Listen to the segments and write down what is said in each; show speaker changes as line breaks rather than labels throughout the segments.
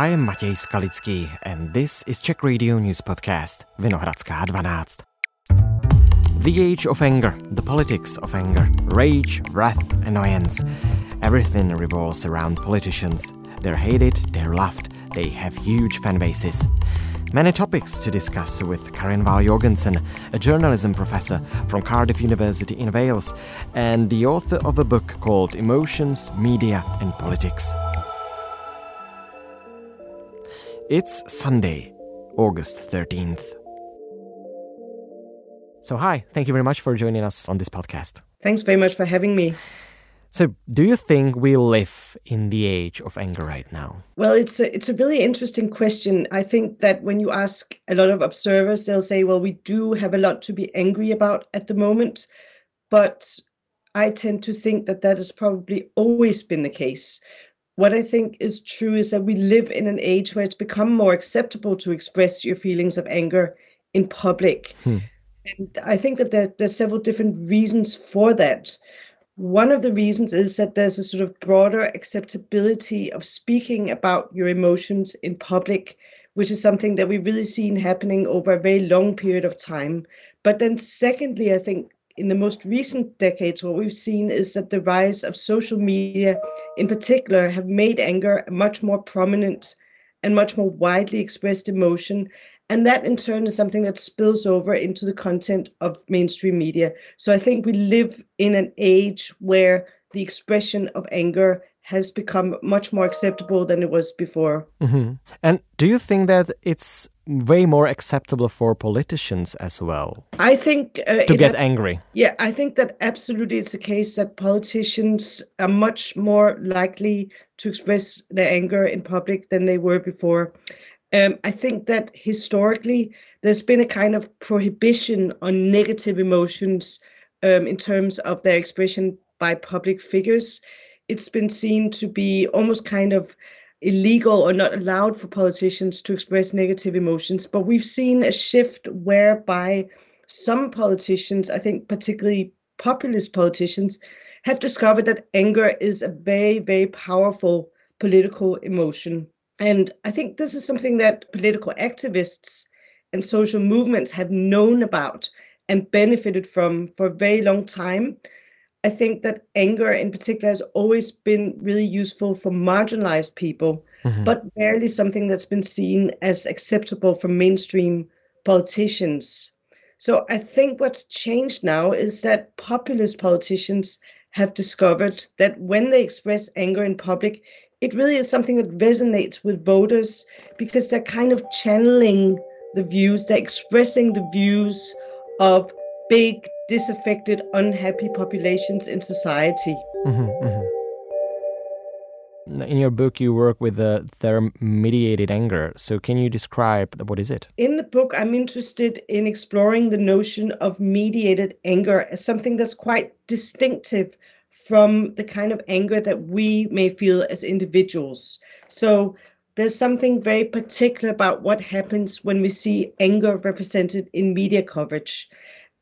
I am Matěj Skalický and this is Czech Radio News Podcast Vinohradská 12. The age of anger, the politics of anger, rage, wrath, annoyance. Everything revolves around politicians. They're hated, they're loved, they have huge fan bases. Many topics to discuss with Karin Wahl Jorgensen, a journalism professor from Cardiff University in Wales, and the author of a book called Emotions, Media and Politics. It's Sunday, August 13th. So, hi, thank you very much for joining us on this podcast.
Thanks very much for having me.
So, do you think we live in the age of anger right now?
Well, it's a, it's a really interesting question. I think that when you ask a lot of observers, they'll say, well, we do have a lot to be angry about at the moment. But I tend to think that that has probably always been the case. What I think is true is that we live in an age where it's become more acceptable to express your feelings of anger in public. Hmm. And I think that there, there's several different reasons for that. One of the reasons is that there's a sort of broader acceptability of speaking about your emotions in public, which is something that we've really seen happening over a very long period of time. But then, secondly, I think in the most recent decades, what we've seen is that the rise of social media in particular have made anger a much more prominent and much more widely expressed emotion and that in turn is something that spills over into the content of mainstream media. So I think we live in an age where the expression of anger has become much more acceptable than it was before.
Mm-hmm. And do you think that it's way more acceptable for politicians as well?
I think
uh, to get angry.
Yeah, I think that absolutely it's the case that politicians are much more likely to express their anger in public than they were before. Um, I think that historically there's been a kind of prohibition on negative emotions um, in terms of their expression by public figures. It's been seen to be almost kind of illegal or not allowed for politicians to express negative emotions. But we've seen a shift whereby some politicians, I think particularly populist politicians, have discovered that anger is a very, very powerful political emotion. And I think this is something that political activists and social movements have known about and benefited from for a very long time. I think that anger in particular has always been really useful for marginalized people, mm-hmm. but rarely something that's been seen as acceptable for mainstream politicians. So I think what's changed now is that populist politicians have discovered that when they express anger in public, it really is something that resonates with voters because they're kind of channeling the views, they're expressing the views of big, disaffected, unhappy populations in society. Mm-hmm, mm-hmm.
In your book, you work with the term mediated anger. So, can you describe what is it?
In the book, I'm interested in exploring the notion of mediated anger as something that's quite distinctive from the kind of anger that we may feel as individuals. So there's something very particular about what happens when we see anger represented in media coverage.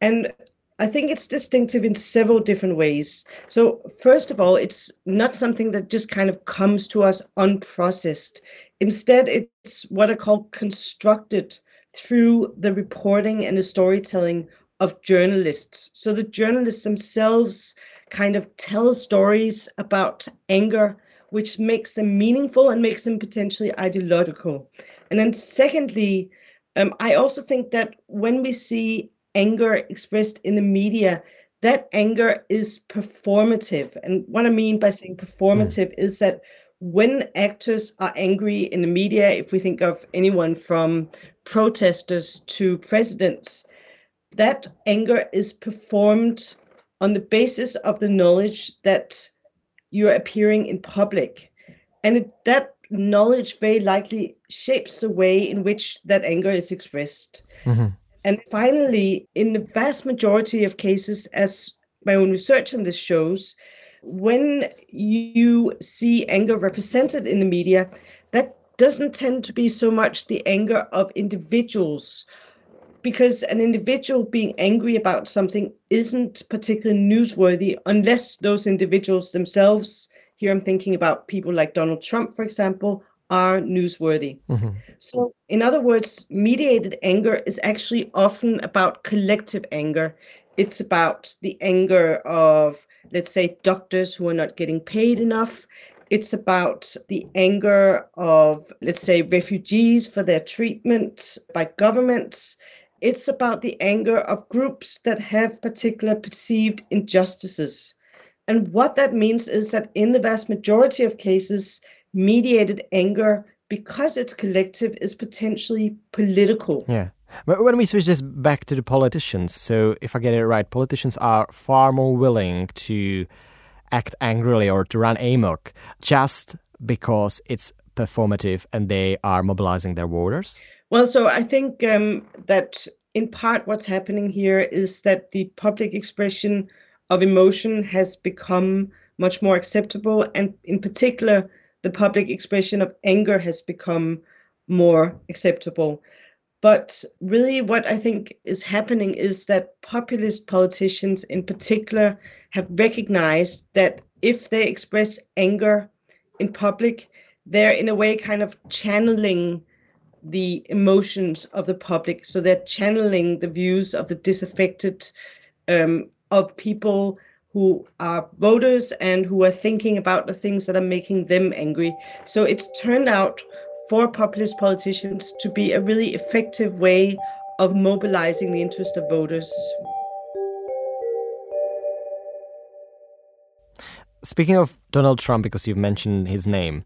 And I think it's distinctive in several different ways. So, first of all, it's not something that just kind of comes to us unprocessed. Instead, it's what I call constructed through the reporting and the storytelling of journalists. So, the journalists themselves kind of tell stories about anger, which makes them meaningful and makes them potentially ideological. And then, secondly, um, I also think that when we see anger expressed in the media, that anger is performative. And what I mean by saying performative is that when actors are angry in the media, if we think of anyone from protesters to presidents, that anger is performed on the basis of the knowledge that you're appearing in public. And it, that knowledge very likely shapes the way in which that anger is expressed. Mm-hmm. And finally, in the vast majority of cases, as my own research on this shows, when you see anger represented in the media, that doesn't tend to be so much the anger of individuals because an individual being angry about something isn't particularly newsworthy unless those individuals themselves, here I'm thinking about people like Donald Trump, for example, are newsworthy. Mm-hmm. So, in other words, mediated anger is actually often about collective anger. It's about the anger of, let's say, doctors who are not getting paid enough. It's about the anger of, let's say, refugees for their treatment by governments. It's about the anger of groups that have particular perceived injustices. And what that means is that in the vast majority of cases, mediated anger, because it's collective, is potentially political.
Yeah. But when we switch this back to the politicians, so if I get it right, politicians are far more willing to act angrily or to run amok just because it's performative and they are mobilizing their voters?
Well, so I think um, that in part what's happening here is that the public expression of emotion has become much more acceptable, and in particular, the public expression of anger has become more acceptable. But really, what I think is happening is that populist politicians, in particular, have recognized that if they express anger in public, they're in a way kind of channeling the emotions of the public. So they're channeling the views of the disaffected, um, of people who are voters and who are thinking about the things that are making them angry. So it's turned out for populist politicians to be a really effective way of mobilizing the interest of voters.
Speaking of Donald Trump, because you've mentioned his name,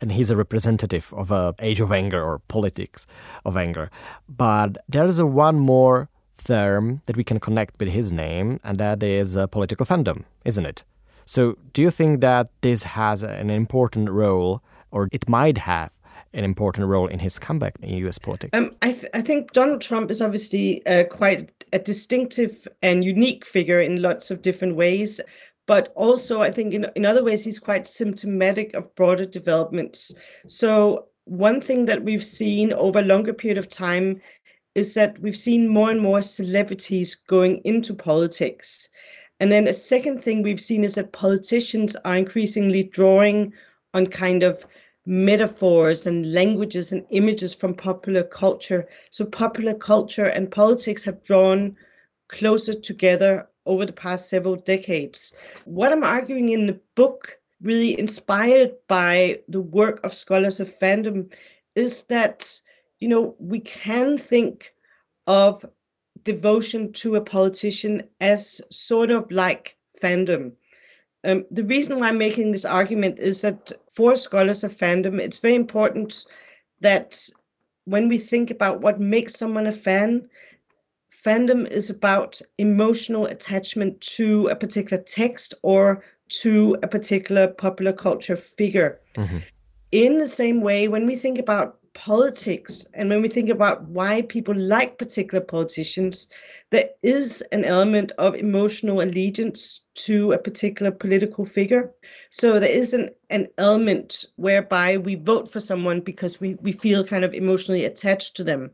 and he's a representative of a age of anger or politics of anger, but there is a one more term that we can connect with his name, and that is a political fandom, isn't it? So, do you think that this has an important role, or it might have an important role in his comeback in US politics?
Um, I, th- I, think Donald Trump is obviously uh, quite a distinctive and unique figure in lots of different ways. But also, I think in, in other ways, he's quite symptomatic of broader developments. So, one thing that we've seen over a longer period of time is that we've seen more and more celebrities going into politics. And then a second thing we've seen is that politicians are increasingly drawing on kind of metaphors and languages and images from popular culture. So popular culture and politics have drawn closer together over the past several decades. What I'm arguing in the book, really inspired by the work of scholars of fandom, is that you know we can think of devotion to a politician as sort of like fandom. Um, the reason why I'm making this argument is that for scholars of fandom, it's very important that when we think about what makes someone a fan, fandom is about emotional attachment to a particular text or to a particular popular culture figure. Mm-hmm. In the same way, when we think about politics and when we think about why people like particular politicians, there is an element of emotional allegiance to a particular political figure. So there is an, an element whereby we vote for someone because we, we feel kind of emotionally attached to them.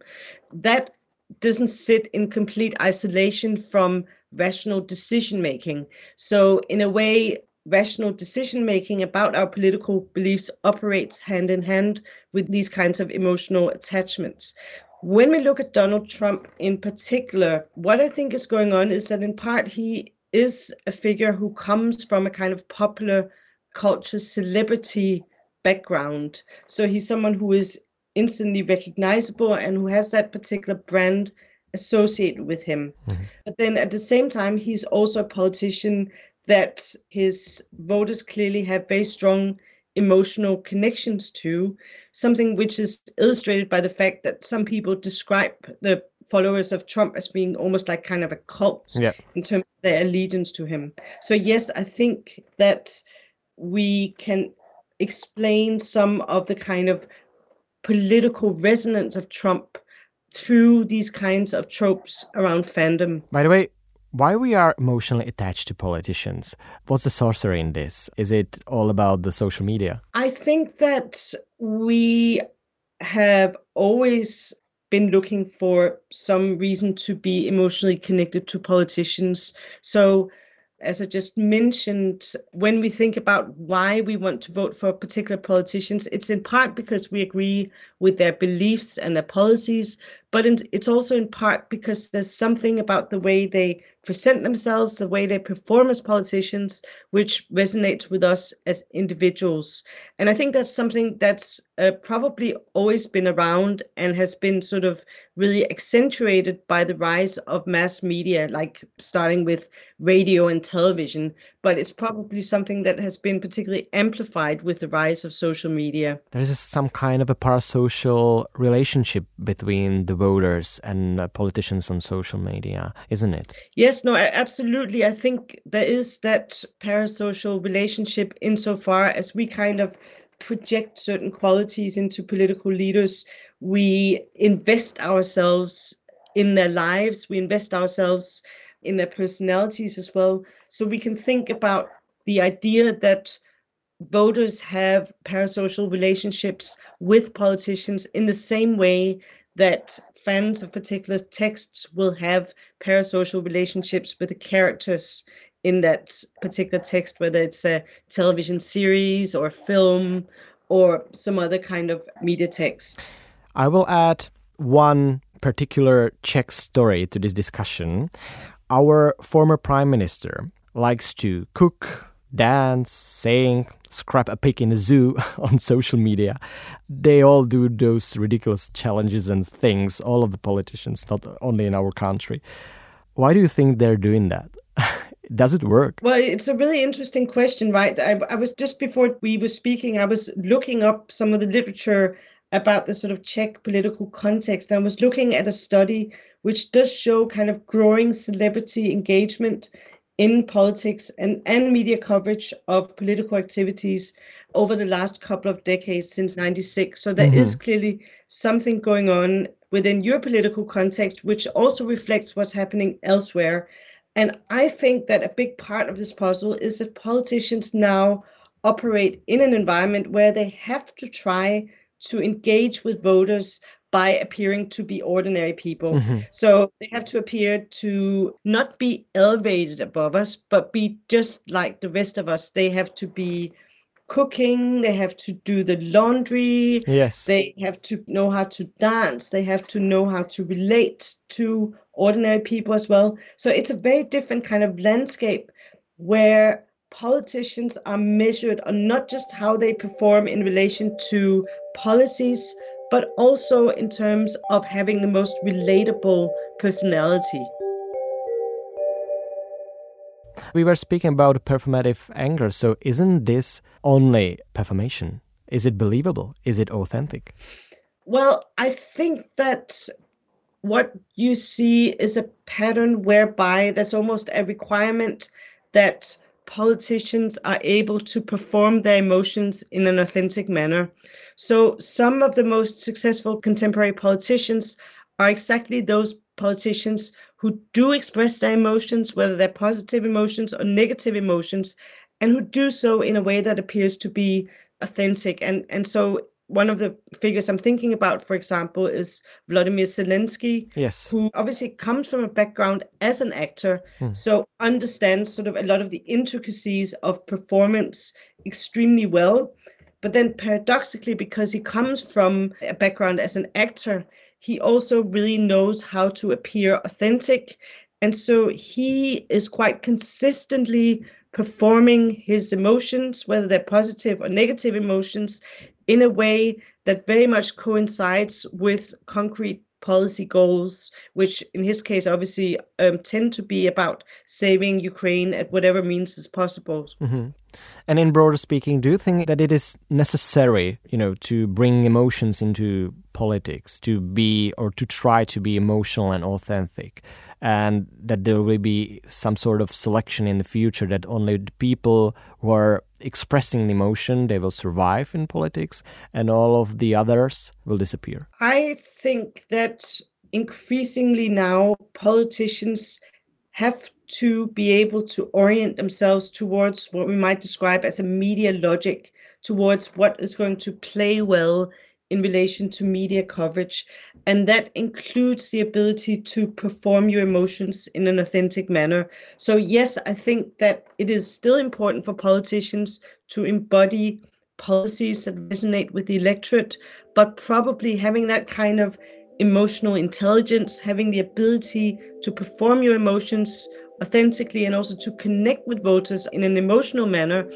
That doesn't sit in complete isolation from rational decision making. So, in a way, rational decision making about our political beliefs operates hand in hand with these kinds of emotional attachments. When we look at Donald Trump in particular, what I think is going on is that in part he is a figure who comes from a kind of popular culture celebrity background. So he's someone who is instantly recognizable and who has that particular brand associated with him. Mm-hmm. But then at the same time, he's also a politician that his voters clearly have very strong emotional connections to, something which is illustrated by the fact that some people describe the followers of Trump as being almost like kind of a cult yeah. in terms of their allegiance to him. So, yes, I think that we can explain some of the kind of political resonance of Trump through these kinds of tropes around fandom.
By the way, why we are emotionally attached to politicians? What's the sorcery in this? Is it all about the social media?
I think that we have always been looking for some reason to be emotionally connected to politicians. So as I just mentioned, when we think about why we want to vote for particular politicians, it's in part because we agree with their beliefs and their policies, but it's also in part because there's something about the way they present themselves, the way they perform as politicians, which resonates with us as individuals. And I think that's something that's uh, probably always been around and has been sort of really accentuated by the rise of mass media, like starting with radio and television. But it's probably something that has been particularly amplified with the rise of social media.
There is some kind of a parasocial relationship between the voters and uh, politicians on social media, isn't it?
Yes, no, absolutely. I think there is that parasocial relationship insofar as we kind of project certain qualities into political leaders. We invest ourselves in their lives, we invest ourselves in their personalities as well. So we can think about the idea that voters have parasocial relationships with politicians in the same way that fans of particular texts will have parasocial relationships with the characters in that particular text, whether it's a television series or film or some other kind of media text.
I will add one particular Czech story to this discussion. Our former prime minister likes to cook, dance, sing, scrap a pig in a zoo on social media. They all do those ridiculous challenges and things, all of the politicians, not only in our country. Why do you think they're doing that? Does it work?
Well, it's a really interesting question, right? I, I was just before we were speaking, I was looking up some of the literature about the sort of Czech political context. I was looking at a study which does show kind of growing celebrity engagement in politics and, and media coverage of political activities over the last couple of decades since 96. So there mm-hmm. is clearly something going on within your political context, which also reflects what's happening elsewhere. And I think that a big part of this puzzle is that politicians now operate in an environment where they have to try to engage with voters by appearing to be ordinary people. Mm-hmm. So they have to appear to not be elevated above us, but be just like the rest of us. They have to be cooking, they have to do the laundry.
Yes.
They have to know how to dance, they have to know how to relate to ordinary people as well. So it's a very different kind of landscape where politicians are measured on not just how they perform in relation to policies, but also in terms of having the most relatable personality.
We were speaking about performative anger, so isn't this only performation? Is it believable? Is it authentic?
Well, I think that what you see is a pattern whereby there's almost a requirement that politicians are able to perform their emotions in an authentic manner. So, some of the most successful contemporary politicians are exactly those politicians who do express their emotions, whether they're positive emotions or negative emotions, and who do so in a way that appears to be authentic. And, and so one of the figures I'm thinking about, for example, is Vladimir Zelensky,
yes.
who obviously comes from a background as an actor, hmm. so understands sort of a lot of the intricacies of performance extremely well. But then, paradoxically, because he comes from a background as an actor, he also really knows how to appear authentic. And so he is quite consistently performing his emotions, whether they're positive or negative emotions, in a way that very much coincides with concrete policy goals, which in his case obviously um, tend to be about saving Ukraine at whatever means is possible.
Mm-hmm. And in broader speaking, do you think that it is necessary, you know, to bring emotions into politics, to be or to try to be emotional and authentic? and that there will be some sort of selection in the future that only the people who are expressing the emotion they will survive in politics and all of the others will disappear
i think that increasingly now politicians have to be able to orient themselves towards what we might describe as a media logic towards what is going to play well in relation to media coverage, and that includes the ability to perform your emotions in an authentic manner. So, yes, I think that it is still important for politicians to embody policies that resonate with the electorate, but probably having that kind of emotional intelligence, having the ability to perform your emotions authentically and also to connect with voters in an emotional manner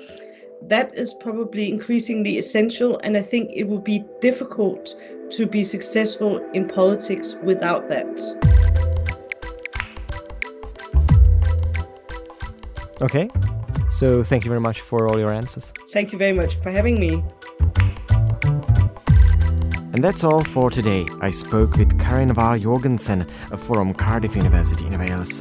that is probably increasingly essential. And I think it will be difficult to be successful in politics without that.
Okay. So thank you very much for all your answers.
Thank you very much for having me.
And that's all for today. I spoke with Karin Wahl Jorgensen from Cardiff University in Wales.